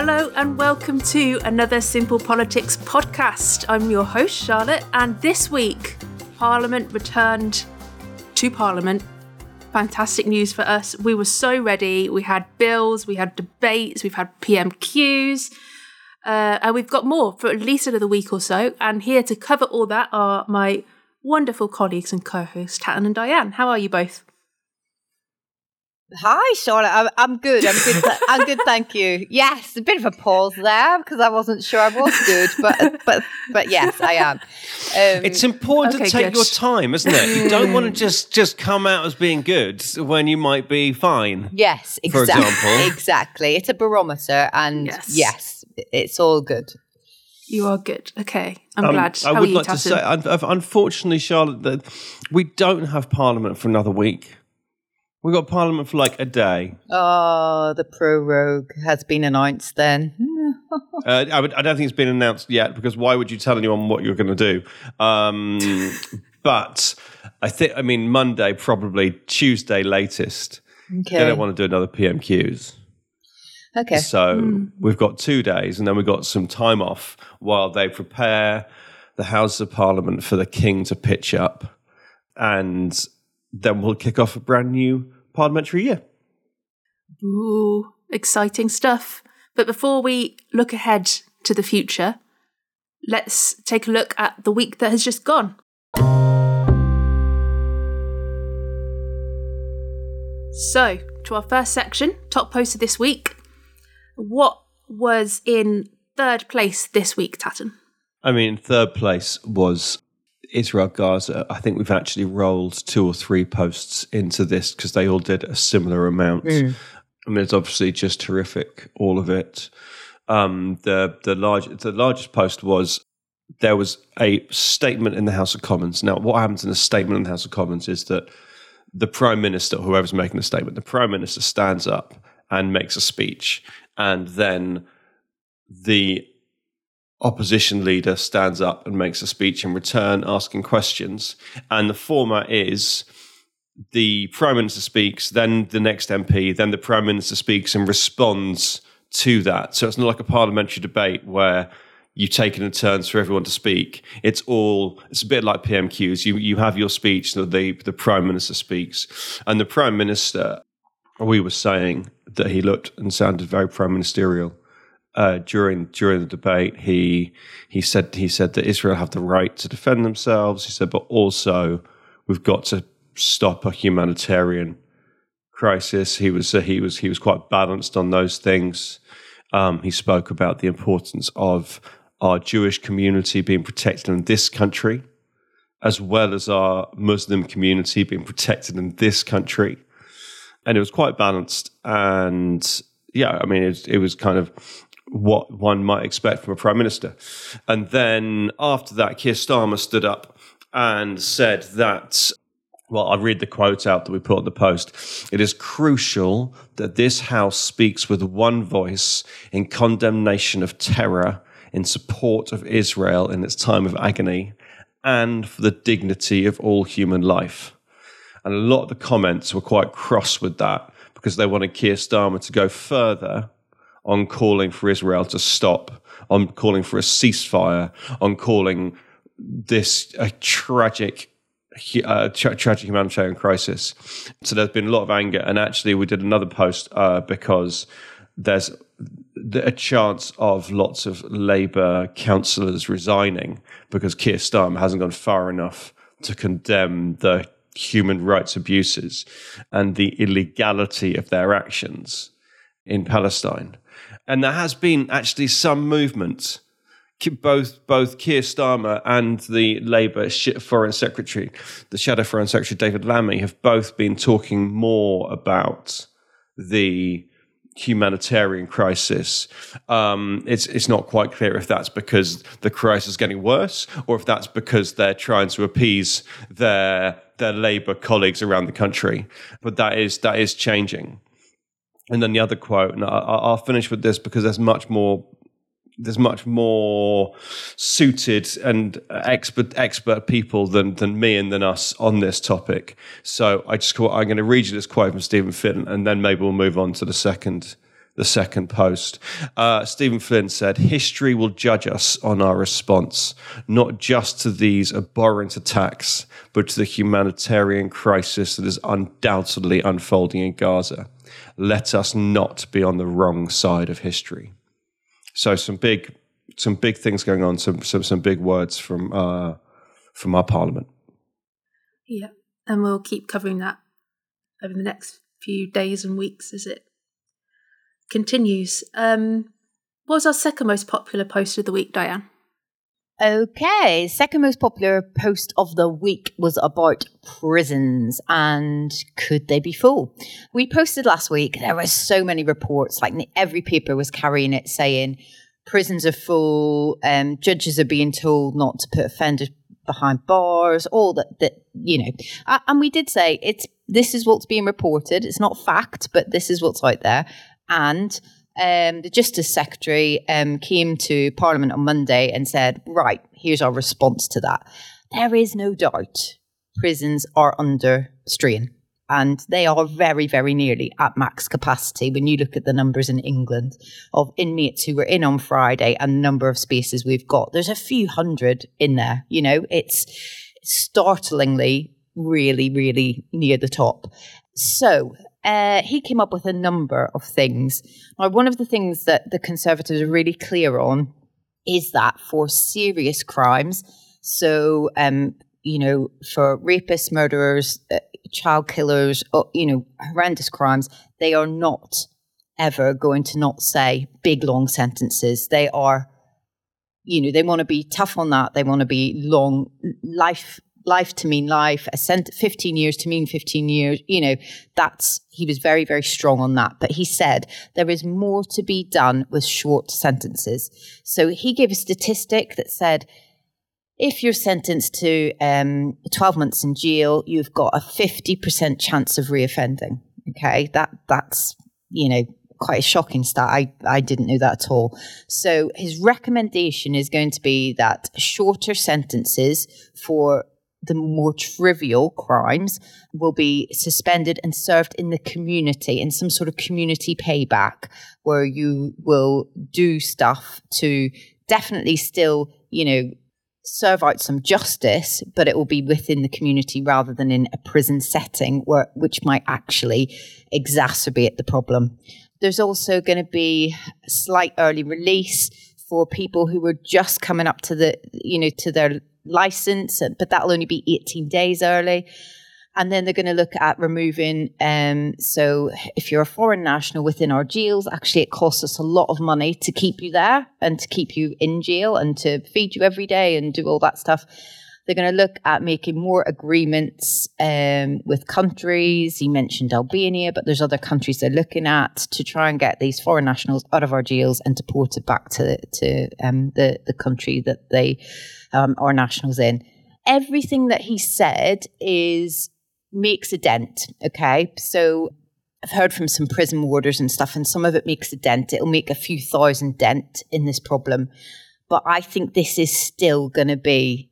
Hello and welcome to another Simple Politics podcast. I'm your host, Charlotte, and this week, Parliament returned to Parliament. Fantastic news for us. We were so ready. We had bills, we had debates, we've had PMQs, uh, and we've got more for at least another week or so. And here to cover all that are my wonderful colleagues and co hosts, Tatton and Diane. How are you both? Hi, Charlotte. I'm, I'm good. I'm good. Th- I'm good. Thank you. Yes, a bit of a pause there because I wasn't sure I was good, but but but yes, I am. Um, it's important okay, to take good. your time, isn't it? You don't want to just just come out as being good when you might be fine. Yes, exactly. For example, exactly. It's a barometer, and yes, yes it's all good. You are good. Okay, I'm um, glad. How I would like to say, unfortunately, Charlotte, that we don't have Parliament for another week. We got Parliament for like a day. Oh, the prorogue has been announced then. uh, I, would, I, don't think it's been announced yet because why would you tell anyone what you're going to do? Um, but I think, I mean, Monday, probably Tuesday latest. Okay. They don't want to do another PMQs. Okay. So mm. we've got two days and then we've got some time off while they prepare the House of Parliament for the King to pitch up. And then we'll kick off a brand new parliamentary year. Ooh, exciting stuff. But before we look ahead to the future, let's take a look at the week that has just gone. So, to our first section, top poster this week. What was in third place this week, Tatton? I mean, third place was Israel Gaza, I think we've actually rolled two or three posts into this because they all did a similar amount. Mm. I mean, it's obviously just terrific, all of it. Um, the the large the largest post was there was a statement in the House of Commons. Now, what happens in a statement in the House of Commons is that the Prime Minister, whoever's making the statement, the Prime Minister stands up and makes a speech, and then the opposition leader stands up and makes a speech in return, asking questions. And the format is the Prime Minister speaks, then the next MP, then the Prime Minister speaks and responds to that. So it's not like a parliamentary debate where you take it in turns for everyone to speak. It's all it's a bit like PMQs. You you have your speech, the the Prime Minister speaks. And the Prime Minister we were saying that he looked and sounded very prime ministerial uh, during during the debate, he he said he said that Israel have the right to defend themselves. He said, but also we've got to stop a humanitarian crisis. He was uh, he was he was quite balanced on those things. Um, he spoke about the importance of our Jewish community being protected in this country, as well as our Muslim community being protected in this country, and it was quite balanced. And yeah, I mean, it, it was kind of what one might expect from a prime minister. And then after that, Keir Starmer stood up and said that. Well, I read the quote out that we put on the post. It is crucial that this House speaks with one voice in condemnation of terror, in support of Israel in its time of agony, and for the dignity of all human life. And a lot of the comments were quite cross with that because they wanted Keir Starmer to go further on calling for Israel to stop, on calling for a ceasefire, on calling this a tragic uh, tra- tragic humanitarian crisis. So there's been a lot of anger, and actually, we did another post uh, because there's a chance of lots of Labour councillors resigning because Keir Starmer hasn't gone far enough to condemn the human rights abuses and the illegality of their actions in Palestine and there has been actually some movement. Both both Keir Starmer and the Labour Foreign Secretary, the Shadow Foreign Secretary David Lammy, have both been talking more about the humanitarian crisis. Um, it's it's not quite clear if that's because the crisis is getting worse or if that's because they're trying to appease their their Labour colleagues around the country. But that is that is changing. And then the other quote, and I, will finish with this because there's much more. There's much more suited and expert expert people than than me and than us on this topic. So I just I'm going to read you this quote from Stephen Fitton, and then maybe we'll move on to the second the second post. Uh, Stephen Flynn said, History will judge us on our response, not just to these abhorrent attacks, but to the humanitarian crisis that is undoubtedly unfolding in Gaza. Let us not be on the wrong side of history. So some big, some big things going on. Some some, some big words from uh, from our parliament. Yeah, and we'll keep covering that over the next few days and weeks as it continues. Um, what was our second most popular post of the week, Diane? Okay, second most popular post of the week was about prisons and could they be full? We posted last week, there were so many reports, like every paper was carrying it saying prisons are full, um, judges are being told not to put offenders behind bars, all that, that you know. and we did say it's this is what's being reported. It's not fact, but this is what's out there. And um, the Justice Secretary um, came to Parliament on Monday and said, right, here's our response to that. There is no doubt prisons are under strain. And they are very, very nearly at max capacity when you look at the numbers in England of inmates who were in on Friday and the number of spaces we've got. There's a few hundred in there. You know, it's startlingly really, really near the top. So uh, he came up with a number of things. Now, one of the things that the Conservatives are really clear on is that for serious crimes, so um, you know, for rapists, murderers, uh, child killers, you know, horrendous crimes, they are not ever going to not say big long sentences. They are, you know, they want to be tough on that. They want to be long life life to mean life, a cent- 15 years to mean 15 years. You know, that's, he was very, very strong on that. But he said there is more to be done with short sentences. So he gave a statistic that said, if you're sentenced to um, 12 months in jail, you've got a 50% chance of reoffending. Okay, that that's you know quite a shocking stat. I, I didn't know that at all. So his recommendation is going to be that shorter sentences for the more trivial crimes will be suspended and served in the community in some sort of community payback where you will do stuff to definitely still, you know, serve out some justice, but it will be within the community rather than in a prison setting where which might actually exacerbate the problem. There's also going to be slight early release for people who were just coming up to the you know to their license, but that'll only be 18 days early. And then they're going to look at removing. Um, so, if you're a foreign national within our jails, actually, it costs us a lot of money to keep you there and to keep you in jail and to feed you every day and do all that stuff. They're going to look at making more agreements um, with countries. He mentioned Albania, but there's other countries they're looking at to try and get these foreign nationals out of our jails and deported back to to um, the the country that they um, are nationals in. Everything that he said is makes a dent. Okay, so I've heard from some prison warders and stuff, and some of it makes a dent. It'll make a few thousand dent in this problem. But I think this is still going to be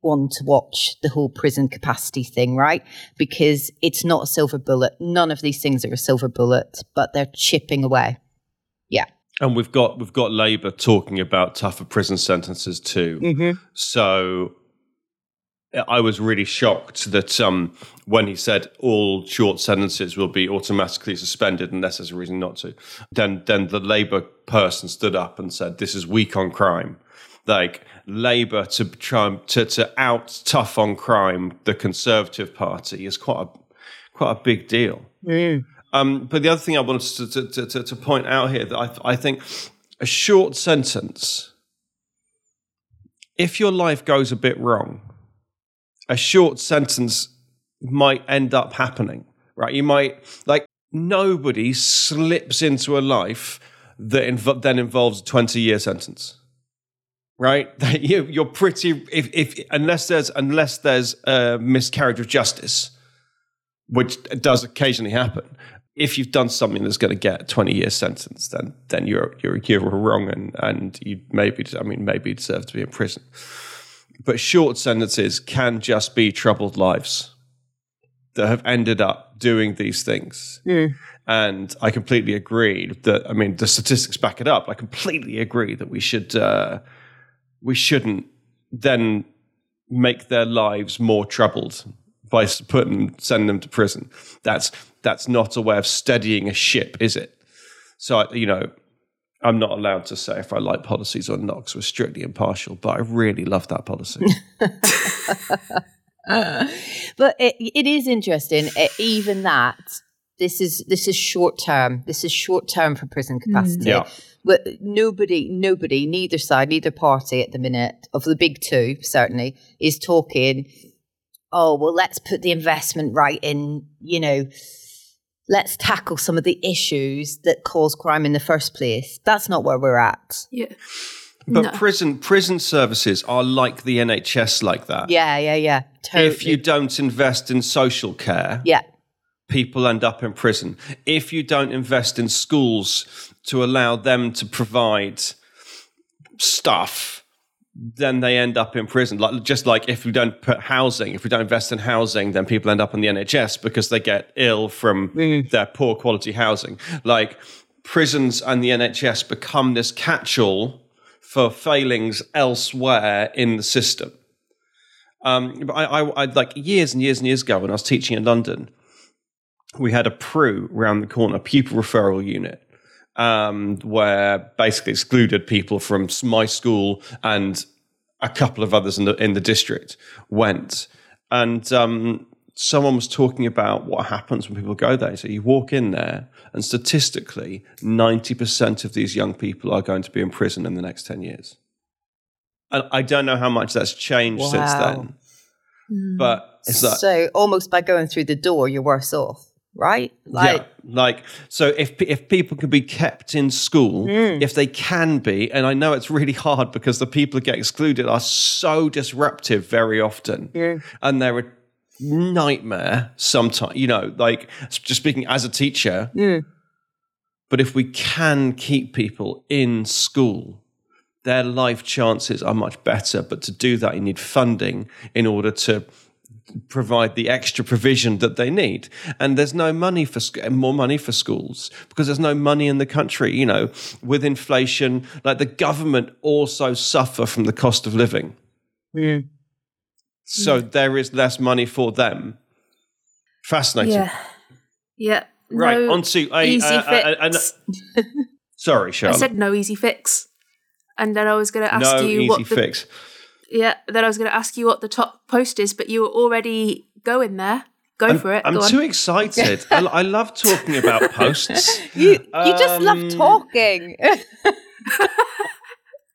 one to watch the whole prison capacity thing, right? Because it's not a silver bullet. None of these things are a silver bullet, but they're chipping away. Yeah. And we've got we've got Labour talking about tougher prison sentences too. Mm-hmm. So I was really shocked that um, when he said all short sentences will be automatically suspended unless there's a reason not to, then then the Labour person stood up and said, "This is weak on crime." Like Labour to try to to out tough on crime the Conservative Party is quite a quite a big deal. Mm. Um, but the other thing I wanted to, to, to, to point out here that I, I think a short sentence, if your life goes a bit wrong, a short sentence might end up happening, right? You might, like, nobody slips into a life that inv- then involves a 20 year sentence. Right, you, you're pretty. If, if unless there's unless there's a miscarriage of justice, which does occasionally happen, if you've done something that's going to get a 20 year sentence, then then you're you're you're wrong and and you maybe I mean maybe deserve to be in prison but short sentences can just be troubled lives that have ended up doing these things. Mm. And I completely agree that. I mean, the statistics back it up. I completely agree that we should uh, we shouldn't then make their lives more troubled by putting sending them to prison. That's that's not a way of steadying a ship, is it? So you know, I'm not allowed to say if I like policies or not because we're strictly impartial. But I really love that policy. but it, it is interesting. It, even that this is this is short term. This is short term for prison mm. capacity. Yeah. But nobody, nobody, neither side, neither party at the minute of the big two certainly is talking. Oh well, let's put the investment right in. You know, let's tackle some of the issues that cause crime in the first place. That's not where we're at. Yeah. But No. prison prison services are like the NHS, like that. Yeah, yeah, yeah. Totally. If you don't invest in social care, yeah, people end up in prison. If you don't invest in schools to allow them to provide stuff, then they end up in prison. Like just like if we don't put housing, if we don't invest in housing, then people end up in the NHS because they get ill from their poor quality housing. Like prisons and the NHS become this catch-all for failings elsewhere in the system. Um, but I, I, I like years and years and years ago when I was teaching in London, we had a PRU around the corner, pupil referral unit, um, where basically excluded people from my school and a couple of others in the in the district went. And um, someone was talking about what happens when people go there. So you walk in there, and statistically, ninety percent of these young people are going to be in prison in the next ten years. And I don't know how much that's changed since Wow. then, but it's like so almost by going through the door, you're worse off, right? Like, yeah, like so if if people can be kept in school, Hmm. if they can be, and I know it's really hard because the people who get excluded are so disruptive very often, yeah. and they're a nightmare sometimes. You know, like just speaking as a teacher. But if we can keep people in school, their life chances are much better. But to do that, you need funding in order to provide the extra provision that they need. And there's no money for sc- more money for schools because there's no money in the country. You know, with inflation, like the government also suffer from the cost of living. Yeah. So there is less money for them. Fascinating. Yeah. Yeah. Right, No on to a, easy uh, uh, fix. Sorry, I said no easy fix. And then I was going to ask no you easy what the, fix. Yeah, then I was going to ask you what the top post is, but you were already going there. Go I'm, for it. I'm Go on. too excited. I, I love talking about posts. you, you just love Um, talking.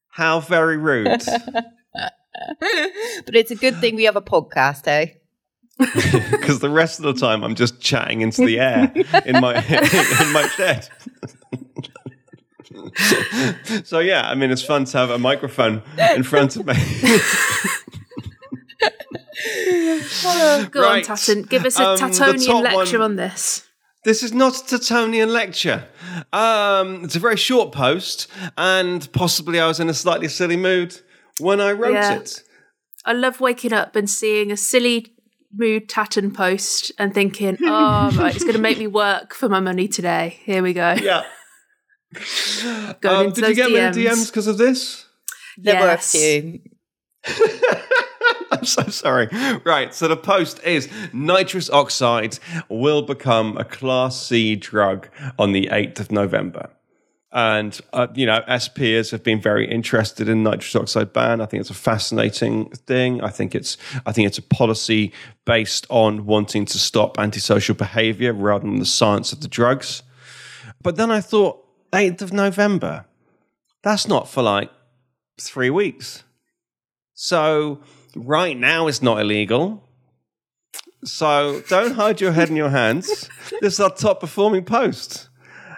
How very rude. but it's a good thing we have a podcast, eh? Because the rest of the time I'm just chatting into the air in my in my shed. so yeah, I mean it's fun to have a microphone in front of me. Go on, Right. Tatton. Give us a Um, Tatonian lecture one- on this. This is not a Titonian lecture. Um, it's a very short post, and possibly I was in a slightly silly mood when I wrote Yeah. it. I love waking up and seeing a silly mood Tatton post and thinking, oh, right, it's going to make me work for my money today. Here we go. Yeah. Going Um, into did you those get many DMs. DMs because of this? There were a Yes. few. I'm so sorry. Right, so the post is nitrous oxide will become a Class C drug on the 8th of November. And, uh, you know, SPs have been very interested in nitrous oxide ban. I think it's a fascinating thing. I think it's, I think it's a policy based on wanting to stop antisocial behavior rather than the science of the drugs. But then I thought, 8th of November, that's not for like three weeks. So right now it's not illegal. So don't hide your head in your hands. This is our top performing post.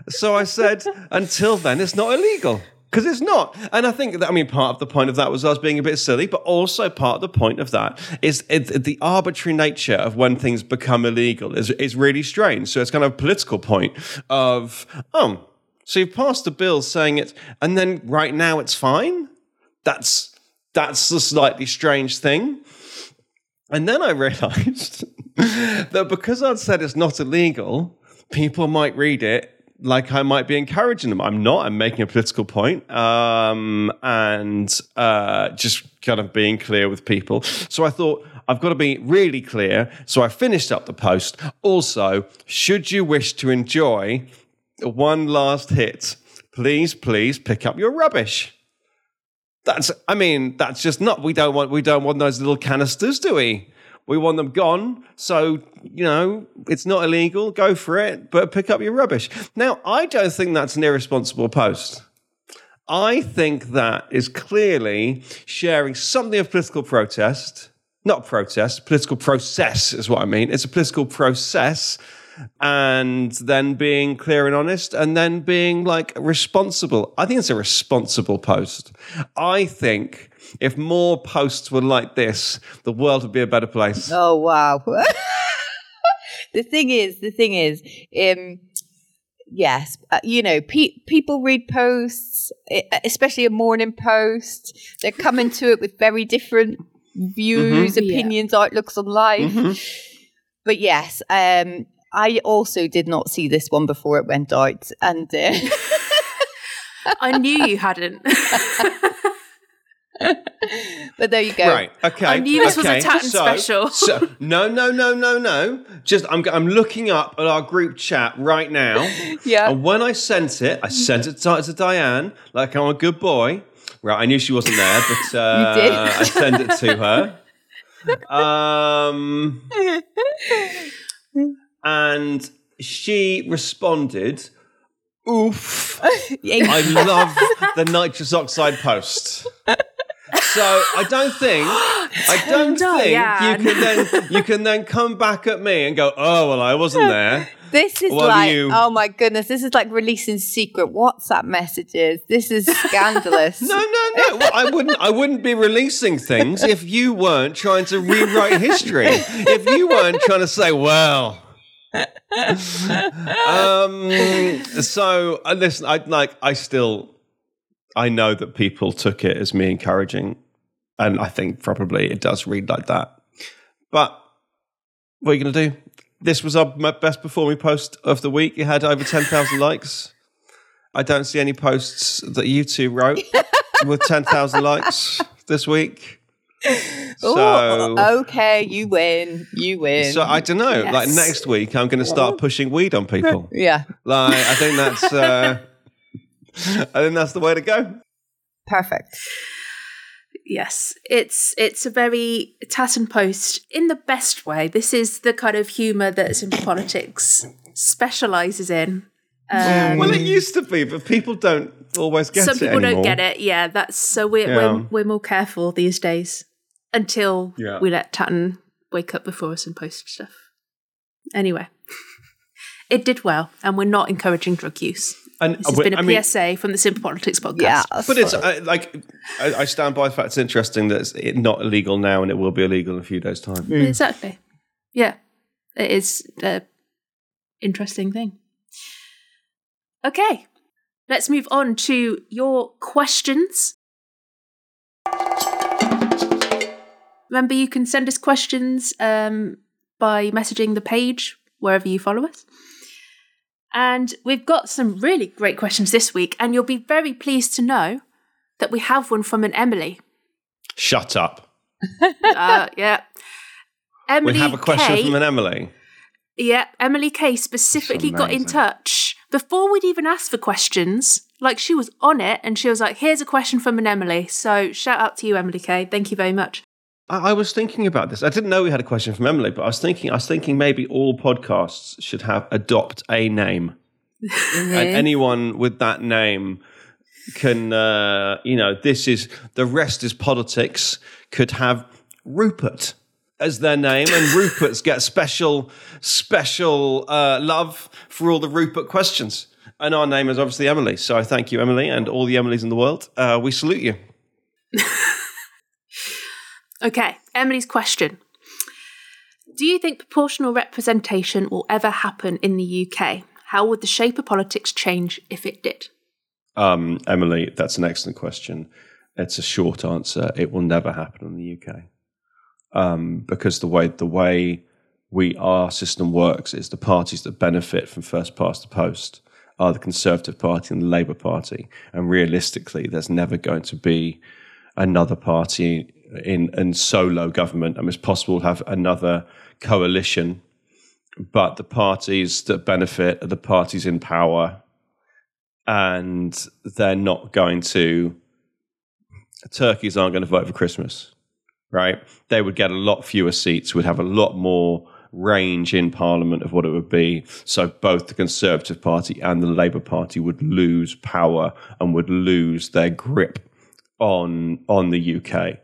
So I said, until then, it's not illegal. Because it's not. And I think that, I mean, part of the point of that was was being a bit silly, but also part of the point of that is it, the arbitrary nature of when things become illegal is, is really strange. So it's kind of a political point of, oh, so you've passed a bill saying it, and then right now it's fine? That's that's the slightly strange thing. And then I realized that because I'd said it's not illegal, people might read it like I might be encouraging them. I'm not. I'm making a political point, um, and uh, just kind of being clear with people. So I thought I've got to be really clear. So I finished up the post. Also, should you wish to enjoy one last hit, please, please pick up your rubbish. That's. I mean, that's just not. We don't want. We don't want those little canisters, do we? We want them gone. So, you know, it's not illegal. Go for it, but pick up your rubbish. Now, I don't think that's an irresponsible post. I think that is clearly sharing something of political protest, not protest, political process is what I mean. It's a political process and then being clear and honest and then being like responsible. I think it's a responsible post. I think if more posts were like this, the world would be a better place. Oh wow. the thing is, the thing is, um, yes, uh, you know, pe- people read posts, especially a morning post. They're coming to it with very different views, mm-hmm. opinions, yeah. outlooks on life. Mm-hmm. But yes, um, I also did not see this one before it went out, and uh, I knew you hadn't. but there you go. Right. Okay. I knew this okay. was a Tatton so, special. so, no, no, no, no, no. Just I'm I'm looking up at our group chat right now. Yeah. And when I sent it, I sent it to, to Diane like I'm a good boy. Right. I knew she wasn't there, but uh, you did. I sent it to her. Um. And she responded, "Oof! I love the nitrous oxide post." So I don't think I don't think you can then you can then come back at me and go, oh well, I wasn't there. This is like, you... oh my goodness, this is like releasing secret WhatsApp messages. This is scandalous. no, no, no. Well, I wouldn't. I wouldn't be releasing things if you weren't trying to rewrite history. if you weren't trying to say, well. Um. So uh, listen, I like. I still I know that people took it as me encouraging, and I think probably it does read like that. But what are you going to do? This was our best performing post of the week. It had over 10,000 likes. I don't see any posts that you two wrote with 10,000 likes this week. So, Ooh, okay, you win. You win. So I don't know. Yes. Like next week, I'm going to start pushing weed on people. yeah. Like I think that's. Uh, I think that's the way to go. Perfect. Yes, it's it's a very Tatton post in the best way. This is the kind of humour that Simple Politics specialises in. Um, well, it used to be, but people don't always get. Some people anymore. don't get it. Yeah, that's so we're yeah. we're, we're, more careful these days until yeah. we let Tatton wake up before us and post stuff. Anyway, it did well, and we're not encouraging drug use. And this has been a I PSA mean, from the Simple Politics podcast. Yeah, but it's uh, like I, I, stand by the fact it's interesting that it's not illegal now and it will be illegal in a few days' time. Mm. Exactly. Yeah, it is an interesting thing. Okay, let's move on to your questions. Remember, you can send us questions um, by messaging the page wherever you follow us. And we've got some really great questions this week, and you'll be very pleased to know that we have one from an Emily. Shut up. uh, yeah. Emily we have a question K, from an Emily. Yeah, Emily K specifically got in touch before we'd even asked for questions. Like she was on it and she was like, here's a question from an Emily. So shout out to you, Emily K. Thank you very much. I, I was thinking about this. I didn't know we had a question from Emily, but I was thinking, I was thinking maybe all podcasts should have adopt a name, mm-hmm. and anyone with that name can, uh, you know, this is the rest is politics. Could have Rupert as their name, and Ruperts get special, special uh, love for all the Rupert questions. And our name is obviously Emily. So I thank you, Emily, and all the Emilys in the world. Uh, we salute you. Okay, Emily's question. Do you think proportional representation will ever happen in the UK? How would the shape of politics change if it did? Um, Emily, that's an excellent question. It's a short answer. It will never happen in the UK um, because the way the way we our system works is the parties that benefit from first past the post are the Conservative Party and the Labour Party, and realistically, there's never going to be another party in solo government. I mean, it's possible to have another coalition, but the parties that benefit are the parties in power, and they're not going to. Turkeys aren't going to vote for Christmas, right? They would get a lot fewer seats, would have a lot more range in Parliament of what it would be. So both the Conservative Party and the Labour Party would lose power and would lose their grip on on the UK.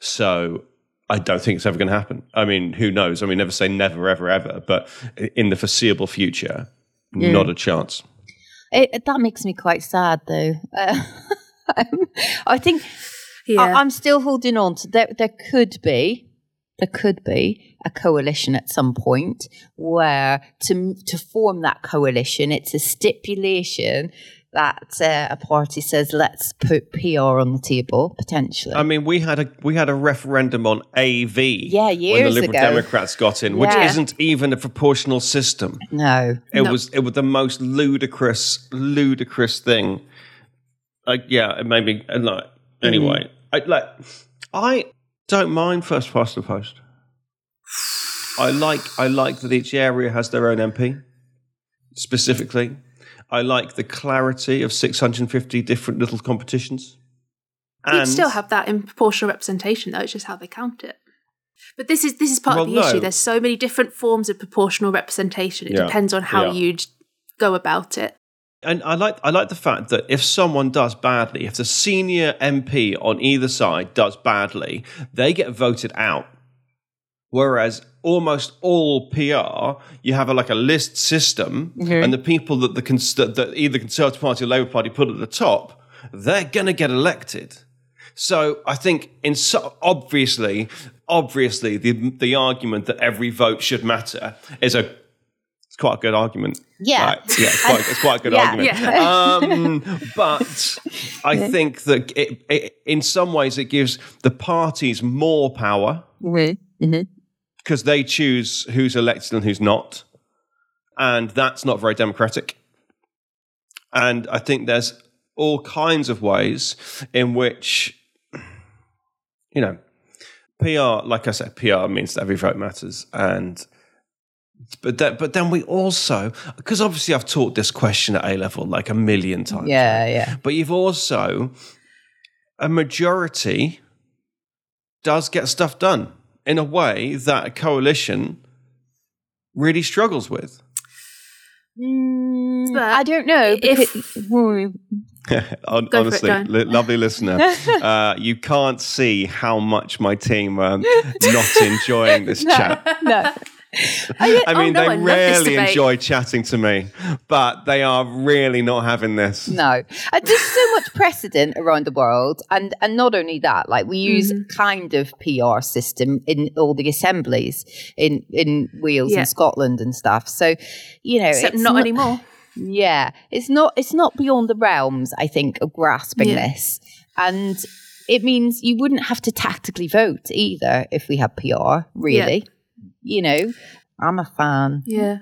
So I don't think it's ever going to happen. I mean, who knows? I mean, never say never, ever, ever. But in the foreseeable future, Yeah. not a chance. It, it- that makes me quite sad, though. Uh, I think Yeah. I, I'm still holding on to there. There could be, there could be a coalition at some point where to to form that coalition, it's a stipulation that uh, a party says let's put PR on the table potentially. I mean, we had a we had a referendum on AV. Yeah, years when the Liberal ago. Democrats got in, which Yeah. isn't even a proportional system. no, It No. was it was the most ludicrous, ludicrous thing. Like, yeah, it made me like anyway. I like I don't mind first past the post. I like I like that each area has their own MP. Specifically, I like the clarity of 650 different little competitions. You'd still have that in proportional representation, though. It's just how they count it. But this is this is part of the no. issue. There's so many different forms of proportional representation. It Yeah. depends on how Yeah. you'd go about it. And I like I like the fact that if someone does badly, if the senior MP on either side does badly, they get voted out. Whereas almost all PR, you have a, like a list system, and the people that the cons- that, either Conservative Party or Labour Party put at the top, they're going to get elected. So I think in so obviously, obviously the the argument that every vote should matter is a it's quite a good argument. Yeah. Right. yeah, it's quite, it's quite a good Yeah. argument. Um, but I think that it, it, in some ways it gives the parties more power because they choose who's elected and who's not, and that's not very democratic. And I think there's all kinds of ways in which, you know, PR, like I said, PR means that every vote matters, and but that, but then we also, because obviously I've taught this question at A level like a million times, yeah, yeah, but you've also a majority does get stuff done in a way that a coalition really struggles with. Mm, I don't know. if- because- Hon- Go for it, Honestly, li- lovely listener, uh, you can't see how much my team are not enjoying this chat. no, I Oh, mean, no, they this rarely enjoy chatting to me, but they are really not having this. No, and there's so much precedent around the world, and and not only that, like we use Mm-hmm. kind of PR system in all the assemblies in in Wales Yeah. and Scotland and stuff. So, you know, Except it's not, anymore. Yeah, it's not it's not beyond the realms, I think, of grasping Yeah. this, and it means you wouldn't have to tactically vote either if we had PR. Really, you know, I'm a fan. Yeah.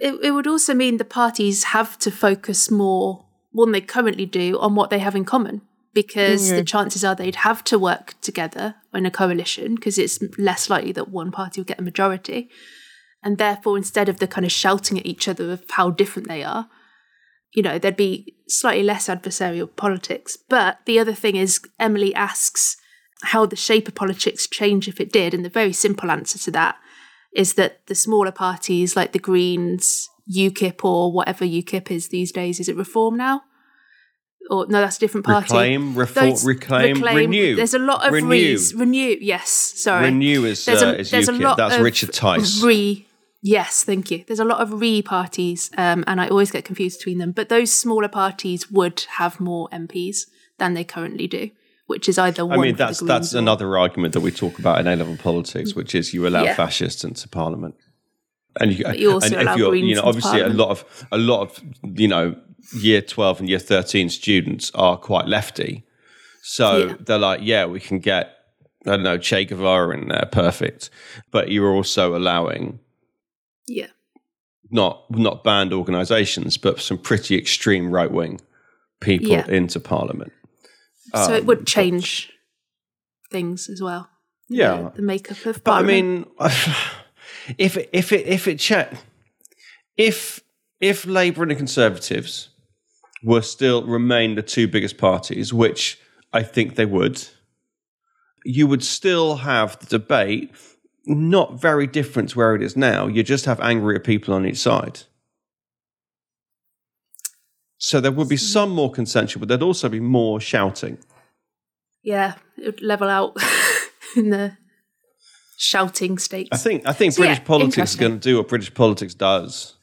it, it would also mean the parties have to focus more, more than they currently do, on what they have in common. Because the chances are they'd have to work together in a coalition because it's less likely that one party will get a majority. And therefore, instead of the kind of shouting at each other of how different they are, you know, there'd be slightly less adversarial politics. But the other thing is, Emily asks how the shape of politics change if it did. And the very simple answer to that is that the smaller parties like the Greens, UKIP, or whatever UKIP is these days, is it Reform now? Or no, that's a different party. Reclaim, reform, Those- reclaim, renew. There's a lot of renew. re's. Renew, yes. Sorry. Renew is, There's uh, is there's a UKIP. lot That's of Richard Tice. Re, yes, thank you. There's a lot of re parties, um, and I always get confused between them. But those smaller parties would have more MPs than they currently do, which is either one I mean, that's that's or- another argument that we talk about in A level politics, which is you allow Yeah. fascists into parliament, and you, you also and allow if you're, you know, obviously a lot of a lot of you know year twelve and year thirteen students are quite lefty, so Yeah. they're like, yeah, we can get I don't know, Che Guevara in there, perfect. But you're also allowing Yeah. not not banned organisations, but some pretty extreme right wing people Yeah. into Parliament. So it Um, would change things as well. Yeah. The, the makeup of But I mean, if it, if it if it cha- if if Labour and the Conservatives were still remain the two biggest parties, which I think they would, you would still have the debate. Not very different to where it is now. You just have angrier people on each side. So there would be some more consensual, but there'd also be more shouting. yeah, it would level out in the shouting states. I think I think So, British yeah, politics is going to do what British politics does.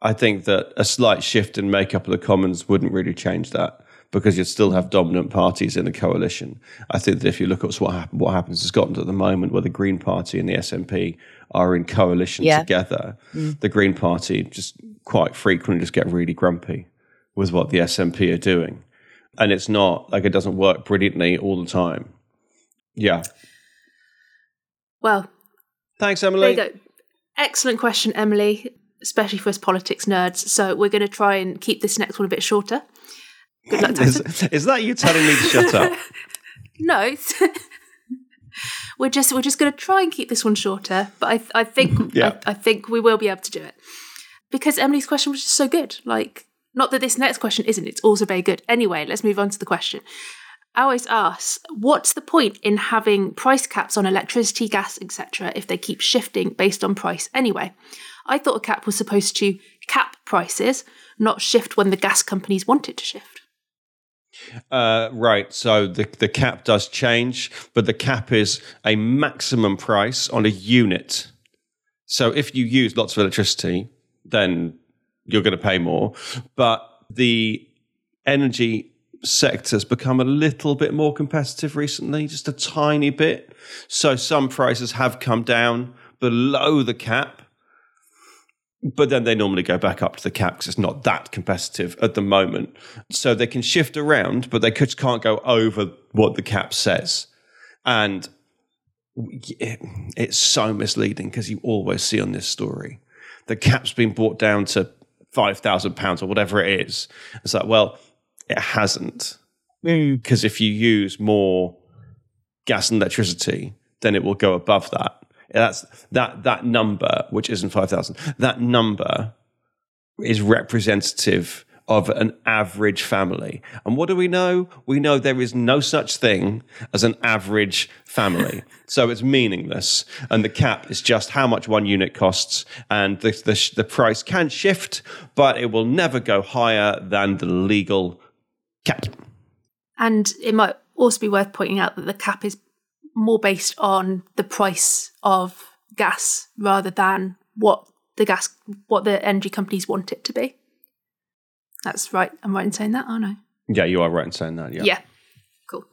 I think that a slight shift in makeup of the Commons wouldn't really change that because you'd still have dominant parties in the coalition. I think that if you look at what, hap- what happens in Scotland at the moment, where the Green Party and the SNP are in coalition Yeah. together, mm. the Green Party just quite frequently just get really grumpy with what the SNP are doing. And it's not like it doesn't work brilliantly all the time. Yeah. well, Thanks, there Emily. you go. Excellent question, Emily, especially for us politics nerds. So we're going to try and keep this next one a bit shorter. Good luck, Is, is that you telling me to shut up? No, we're just we're just going to try and keep this one shorter. But I I think Yeah. I, I think we will be able to do it because Emily's question was just so good. Like, not that this next question isn't; it's also very good. Anyway, let's move on to the question. I always ask, what's the point in having price caps on electricity, gas, etc., if they keep shifting based on price anyway? I thought a cap was supposed to cap prices, not shift when the gas companies want it to shift. Uh, right. So the the cap does change, but the cap is a maximum price on a unit. So if you use lots of electricity, then you're going to pay more. But the energy sector has become a little bit more competitive recently, just a tiny bit. So some prices have come down below the cap. But then they normally go back up to the cap because it's not that competitive at the moment. So they can shift around, but they just can't go over what the cap says. And it's so misleading because you always see on this story the cap's been brought down to five thousand pounds or whatever it is. It's like, well, it hasn't mm. because if you use more gas and electricity, then it will go above that. That's that that number, which isn't five thousand. That number is representative of an average family. And what do we know? We know there is no such thing as an average family. so it's meaningless. And the cap is just how much one unit costs. And the, the, the price can shift, but it will never go higher than the legal cap. And it might also be worth pointing out that the cap is more based on the price of gas rather than what the gas, what the energy companies want it to be. That's right. I'm right in saying that, aren't I? Yeah, you are right in saying that. Yeah. Yeah. Cool.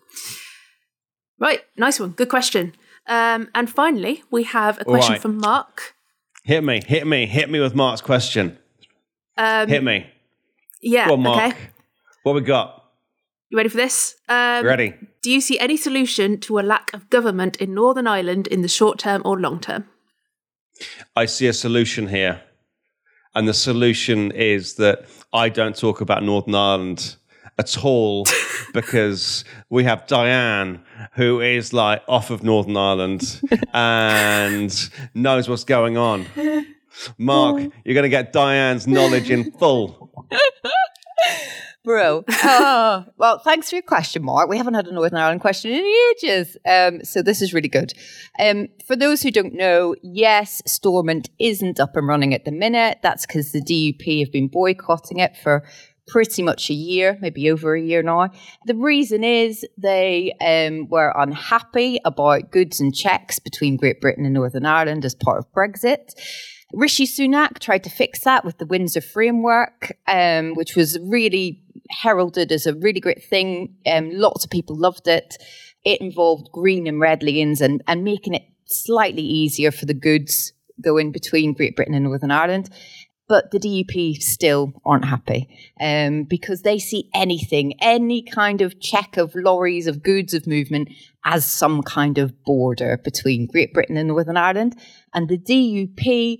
Right. Nice one. Good question. Um, and finally, we have a question right. from Mark. Hit me, hit me, hit me with Mark's question. Um, hit me. Yeah. On, Mark. Okay. What we got? You ready for this? Um, Ready? Do you see any solution to a lack of government in Northern Ireland in the short term or long term? I see a solution here. And the solution is that I don't talk about Northern Ireland at all because we have Diane, who is like off of Northern Ireland and knows what's going on. Mark, oh. you're going to get Diane's knowledge in full. Bro. Oh, well, thanks for your question, Mark. We haven't had a Northern Ireland question in ages. Um, so this is really good. Um, for those who don't know, yes, Stormont isn't up and running at the minute. That's because the DUP have been boycotting it for pretty much a year, maybe over a year now. The reason is they um, were unhappy about goods and checks between Great Britain and Northern Ireland as part of Brexit. Rishi Sunak tried to fix that with the Windsor Framework, um, which was really heralded as a really great thing. Um, lots of people loved it. It involved green and red lanes and, and making it slightly easier for the goods going between Great Britain and Northern Ireland. But the DUP still aren't happy um, because they see anything, any kind of check of lorries, of goods, of movement as some kind of border between Great Britain and Northern Ireland. And the DUP,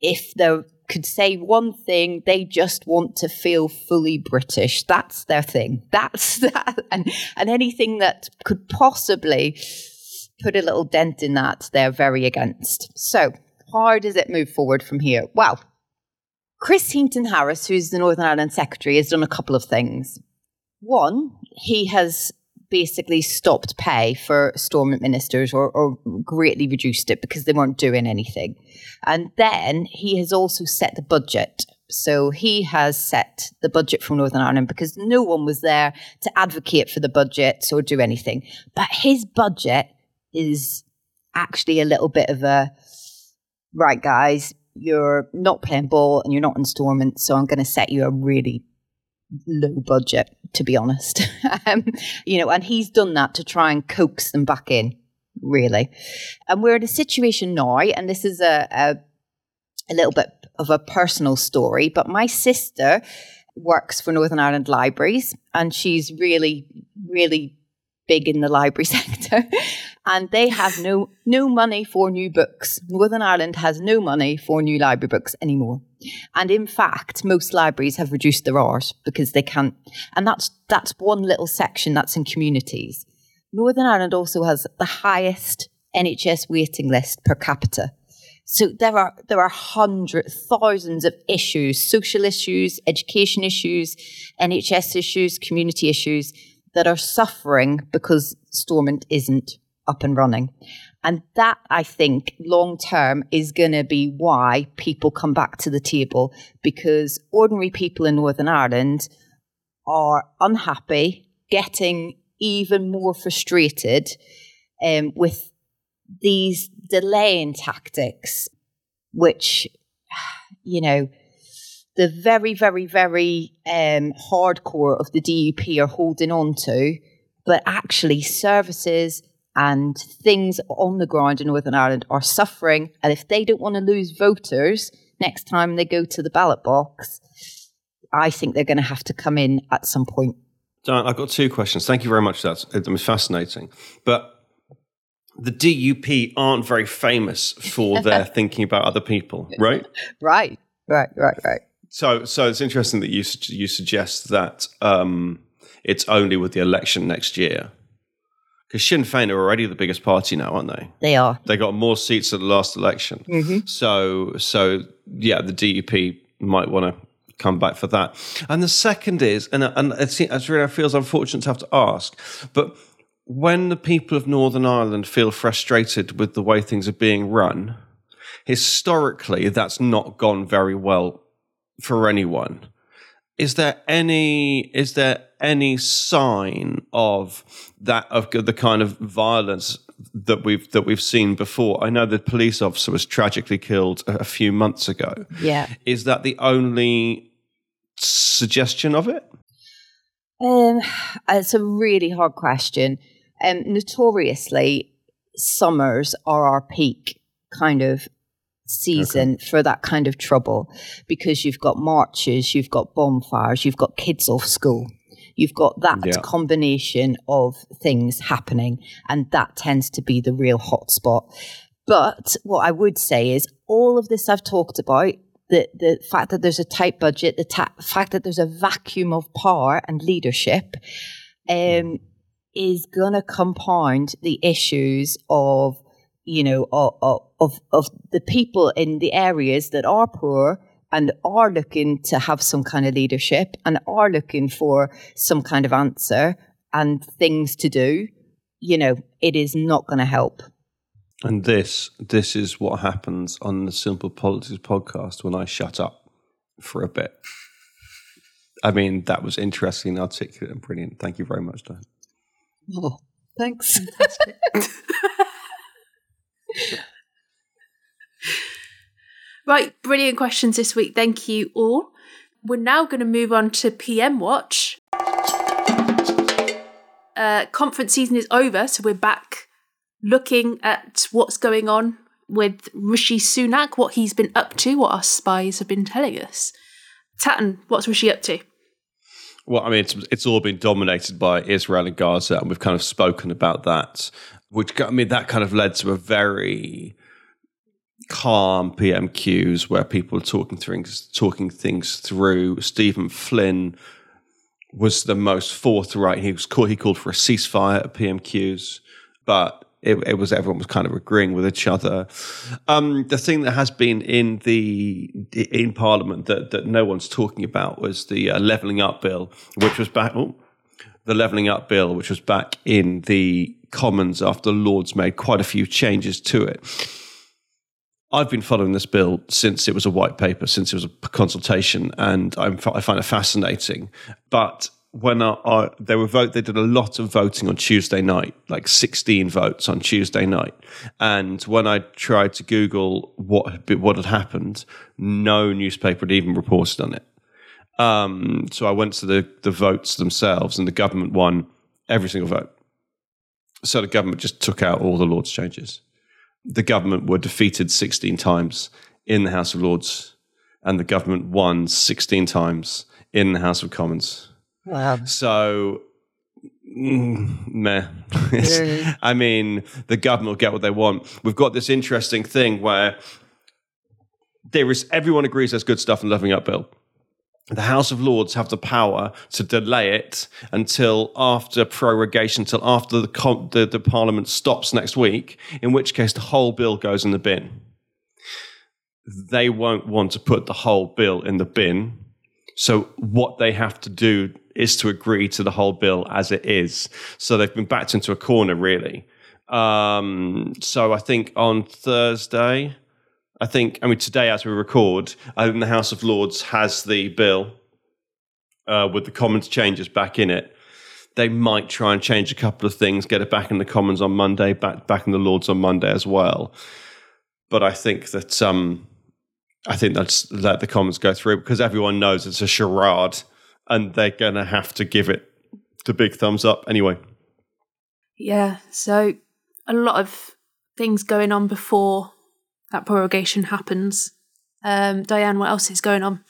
if they could say one thing, they just want to feel fully British. That's their thing. That's that. And, and anything that could possibly put a little dent in that, they're very against. So, how does it move forward from here? Well, Chris Heaton Harris, who's the Northern Ireland Secretary, has done a couple of things. One, he has basically stopped pay for Stormont ministers or, or, greatly reduced it because they weren't doing anything. And then he has also set the budget. So he has set the budget from Northern Ireland because no one was there to advocate for the budget or do anything. But his budget is actually a little bit of a right, guys, you're not playing ball and you're not in Stormont, so I'm going to set you a really low budget, to be honest. um, you know, and he's done that to try and coax them back in, really. And we're in a situation now, and this is a, a, a little bit of a personal story, but my sister works for Northern Ireland Libraries, and she's really, really big in the library sector and they have no no money for new books. Northern Ireland has no money for new library books anymore. And in fact, most libraries have reduced their hours because they can't and that's that's one little section that's in communities. Northern Ireland also has the highest NHS waiting list per capita. So there are there are hundreds, thousands of issues, social issues, education issues, NHS issues, community issues that are suffering because Stormont isn't up and running. And that, I think, long term is going to be why people come back to the table because ordinary people in Northern Ireland are unhappy, getting even more frustrated um, with these delaying tactics, which, you know, the very, very, very um, hardcore of the DUP are holding on to, but actually services and things on the ground in Northern Ireland are suffering. And if they don't want to lose voters next time they go to the ballot box, I think they're going to have to come in at some point. Dan, I've got two questions. Thank you very much for that. It was fascinating. But the DUP aren't very famous for their thinking about other people, right? right, right, right, right. So, so it's interesting that you you suggest that um, it's only with the election next year because Sinn Féin are already the biggest party now, aren't they? They are. They got more seats at the last election. Mm-hmm. So, so yeah, the DUP might want to come back for that. And the second is, and and it's, it's really feels unfortunate to have to ask, but when the people of Northern Ireland feel frustrated with the way things are being run, historically, that's not gone very well for anyone. Is there any? Is there any sign of that of the kind of violence that we've that we've seen before. I know the police officer was tragically killed a, a few months ago. Yeah, is that the only suggestion of it? Um, it's a really hard question. Um, notoriously, summers are our peak kind of season okay. for that kind of trouble because you've got marches, you've got bonfires, you've got kids off school. You've got that yeah. combination of things happening, and that tends to be the real hotspot. But what I would say is all of this I've talked about the, the fact that there's a tight budget, the ta- fact that there's a vacuum of power and leadership um, is going to compound the issues of, you know, of, of, of the people in the areas that are poor and are looking to have some kind of leadership and are looking for some kind of answer and things to do, you know, it is not going to help. And this, this is what happens on the Simple Politics podcast when I shut up for a bit. I mean, that was interesting, articulate, and brilliant. Thank you very much, Dan. Oh, thanks. Right, brilliant questions this week. Thank you all. We're now going to move on to PM Watch. Uh, conference season is over, so we're back looking at what's going on with Rishi Sunak, what he's been up to, what our spies have been telling us. Tatton, what's Rishi up to? Well, I mean, it's, it's all been dominated by Israel and Gaza, and we've kind of spoken about that. Which I mean, that kind of led to a very calm PMQs where people are talking things talking things through. Stephen Flynn was the most forthright. He was called, he called for a ceasefire at PMQs, but it, it, was everyone was kind of agreeing with each other. Um, the thing that has been in the in Parliament that that no one's talking about was the uh, levelling up bill, which was back. Oh, the levelling up bill, which was back in the Commons after Lords made quite a few changes to it. I've been following this bill since it was a white paper, since it was a consultation, and I'm, i find it fascinating. But when I, I, they were vote, they did a lot of voting on Tuesday night, like 16 votes on Tuesday night. And when I tried to Google what what had happened, no newspaper had even reported on it. Um, so I went to the the votes themselves, and the government won every single vote. So the government just took out all the Lords changes the government were defeated 16 times in the House of Lords, and the government won 16 times in the House of Commons. Wow. So, mm, meh. I mean, the government will get what they want. We've got this interesting thing where there is everyone agrees there's good stuff in Levelling Up Bill the House of Lords have the power to delay it until after prorogation, until after the, the, the, Parliament stops next week, in which case the whole bill goes in the bin. They won't want to put the whole bill in the bin. So, what they have to do is to agree to the whole bill as it is. So, they've been backed into a corner, really. Um, so, I think on Thursday, I think, I mean, today as we record, I think the House of Lords has the bill uh, with the Commons changes back in it. They might try and change a couple of things, get it back in the Commons on Monday, back back in the Lords on Monday as well. But I think that um, I think that's let the Commons go through because everyone knows it's a charade, and they're going to have to give it the big thumbs up anyway. Yeah. So a lot of things going on before that prorogation happens. Um, Diane, what else is going on?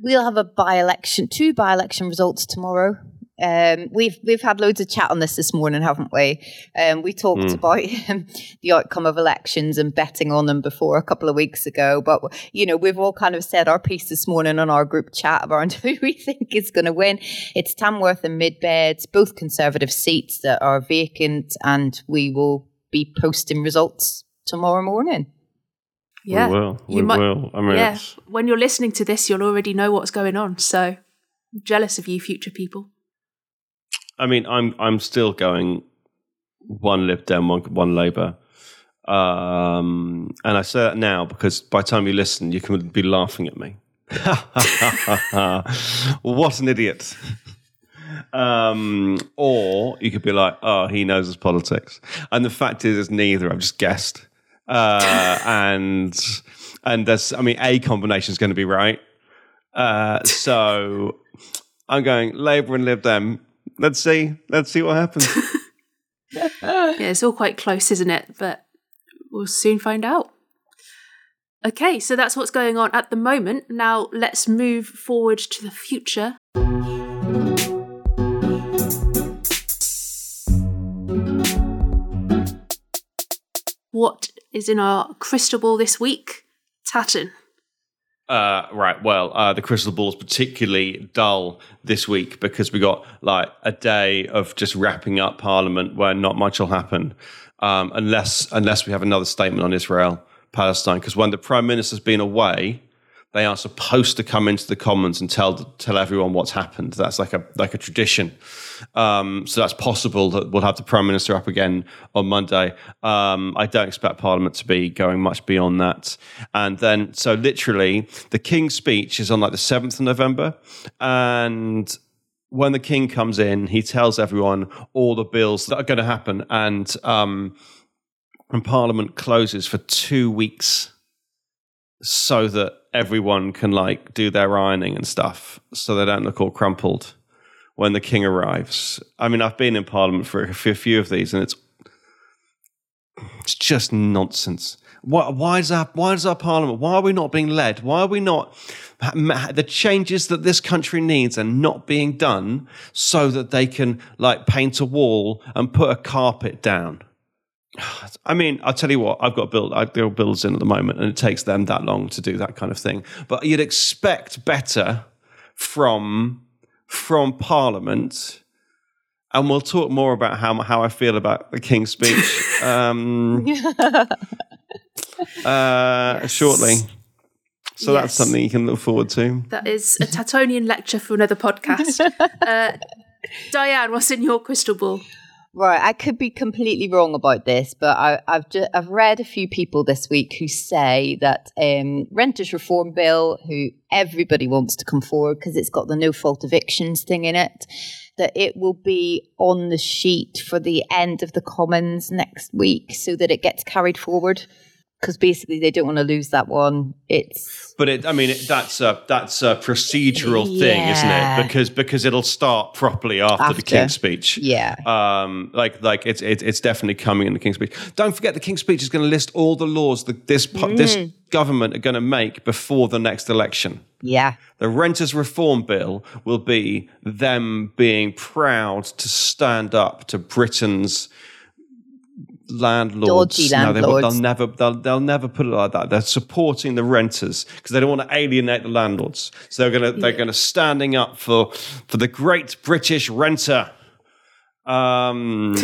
We'll have a by-election, two by-election results tomorrow. Um, we've we've had loads of chat on this this morning, haven't we? Um, we talked mm. about um, the outcome of elections and betting on them before a couple of weeks ago. But you know, we've all kind of said our piece this morning on our group chat around who we think is going to win. It's Tamworth and Mid-Beds, both Conservative seats that are vacant, and we will be posting results tomorrow morning. Yeah, we will. We might, will. I mean, yeah. When you're listening to this, you'll already know what's going on. So, I'm jealous of you, future people. I mean, I'm I'm still going one Lib Dem, one one Labour. Um, and I say that now because by the time you listen, you can be laughing at me. what an idiot. Um, or you could be like, oh, he knows his politics. And the fact is, it's neither. I've just guessed uh, and and there's I mean a combination is going to be right. Uh, so I'm going Labour and Lib Dem. Let's see. Let's see what happens. yeah, it's all quite close, isn't it? But we'll soon find out. Okay, so that's what's going on at the moment. Now let's move forward to the future. What is in our crystal ball this week? Tatton. Uh, right. Well, uh, the crystal ball is particularly dull this week because we got like a day of just wrapping up Parliament where not much will happen, um, unless unless we have another statement on Israel Palestine. Because when the Prime Minister's been away, they are supposed to come into the Commons and tell tell everyone what's happened. That's like a like a tradition. Um, so that's possible that we'll have the Prime Minister up again on Monday. Um, I don't expect Parliament to be going much beyond that. And then, so literally, the King's speech is on like the 7th of November. And when the King comes in, he tells everyone all the bills that are going to happen. And, um, and Parliament closes for two weeks so that everyone can like do their ironing and stuff so they don't look all crumpled when the king arrives. I mean, I've been in Parliament for a few of these, and it's it's just nonsense. Why, why is our why is our parliament? Why are we not being led? Why are we not the changes that this country needs are not being done so that they can like paint a wall and put a carpet down? I mean, I'll tell you what, I've got build, I build builds in at the moment, and it takes them that long to do that kind of thing. But you'd expect better from from Parliament. And we'll talk more about how how I feel about the King's speech um, uh, yes. shortly. So yes. that's something you can look forward to. That is a Tatonian lecture for another podcast. uh, Diane, what's in your crystal ball? Right, I could be completely wrong about this, but I, have just, I've read a few people this week who say that um, renters reform bill, who everybody wants to come forward because it's got the no fault evictions thing in it, that it will be on the sheet for the end of the Commons next week, so that it gets carried forward because basically they don't want to lose that one. It's but it, I mean, it, that's a that's a procedural yeah. thing, isn't it? Because because it'll start properly after, after. the King's Speech. Yeah. Um, like like it's it, it's definitely coming in the King's Speech. Don't forget, the King's Speech is going to list all the laws that this mm. this government are going to make before the next election. Yeah. The Renters Reform Bill will be them being proud to stand up to Britain's landlords. Landlords. No, they, will never, they'll, they'll never put it like that. They're supporting the renters because they don't want to alienate the landlords. So they're going to, they're going to standing up for, for the great British renter. Um,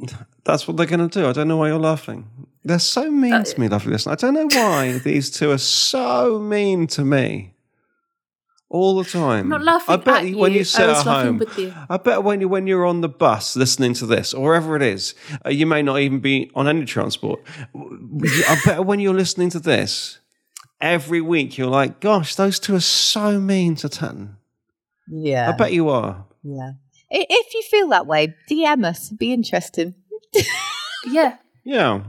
that's what they're going to do. I don't know why you're laughing. They're so mean uh, to me, lovely listener. I don't know why these two are so mean to me all the time. I'm not laughing I bet you, when you sit at home. I bet when you when you're on the bus listening to this or wherever it is, uh, you may not even be on any transport. I bet when you're listening to this, every week you're like, "Gosh, those two are so mean to Tatton." Yeah, I bet you are. Yeah, if you feel that way, DM us. Be interesting. yeah. Yeah.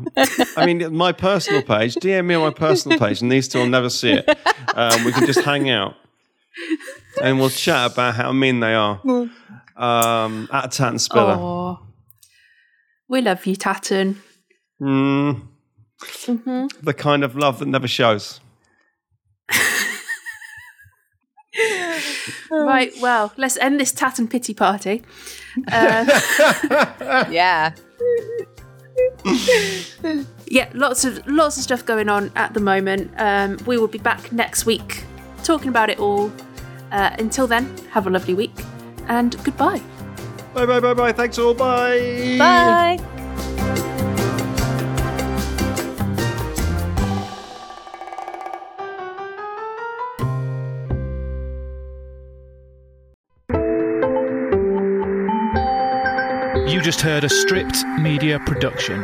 I mean, my personal page, DM me on my personal page, and these two will never see it. Um, we can just hang out and we'll chat about how mean they are um, at Tatton Spiller. Aww. We love you, Tatton. Mm. Mm-hmm. The kind of love that never shows. right, well, let's end this Tatton pity party. Uh, yeah. yeah, lots of lots of stuff going on at the moment. Um, we will be back next week talking about it all. Uh, until then, have a lovely week and goodbye. Bye, bye, bye, bye. Thanks all. Bye. Bye. You just heard a stripped media production.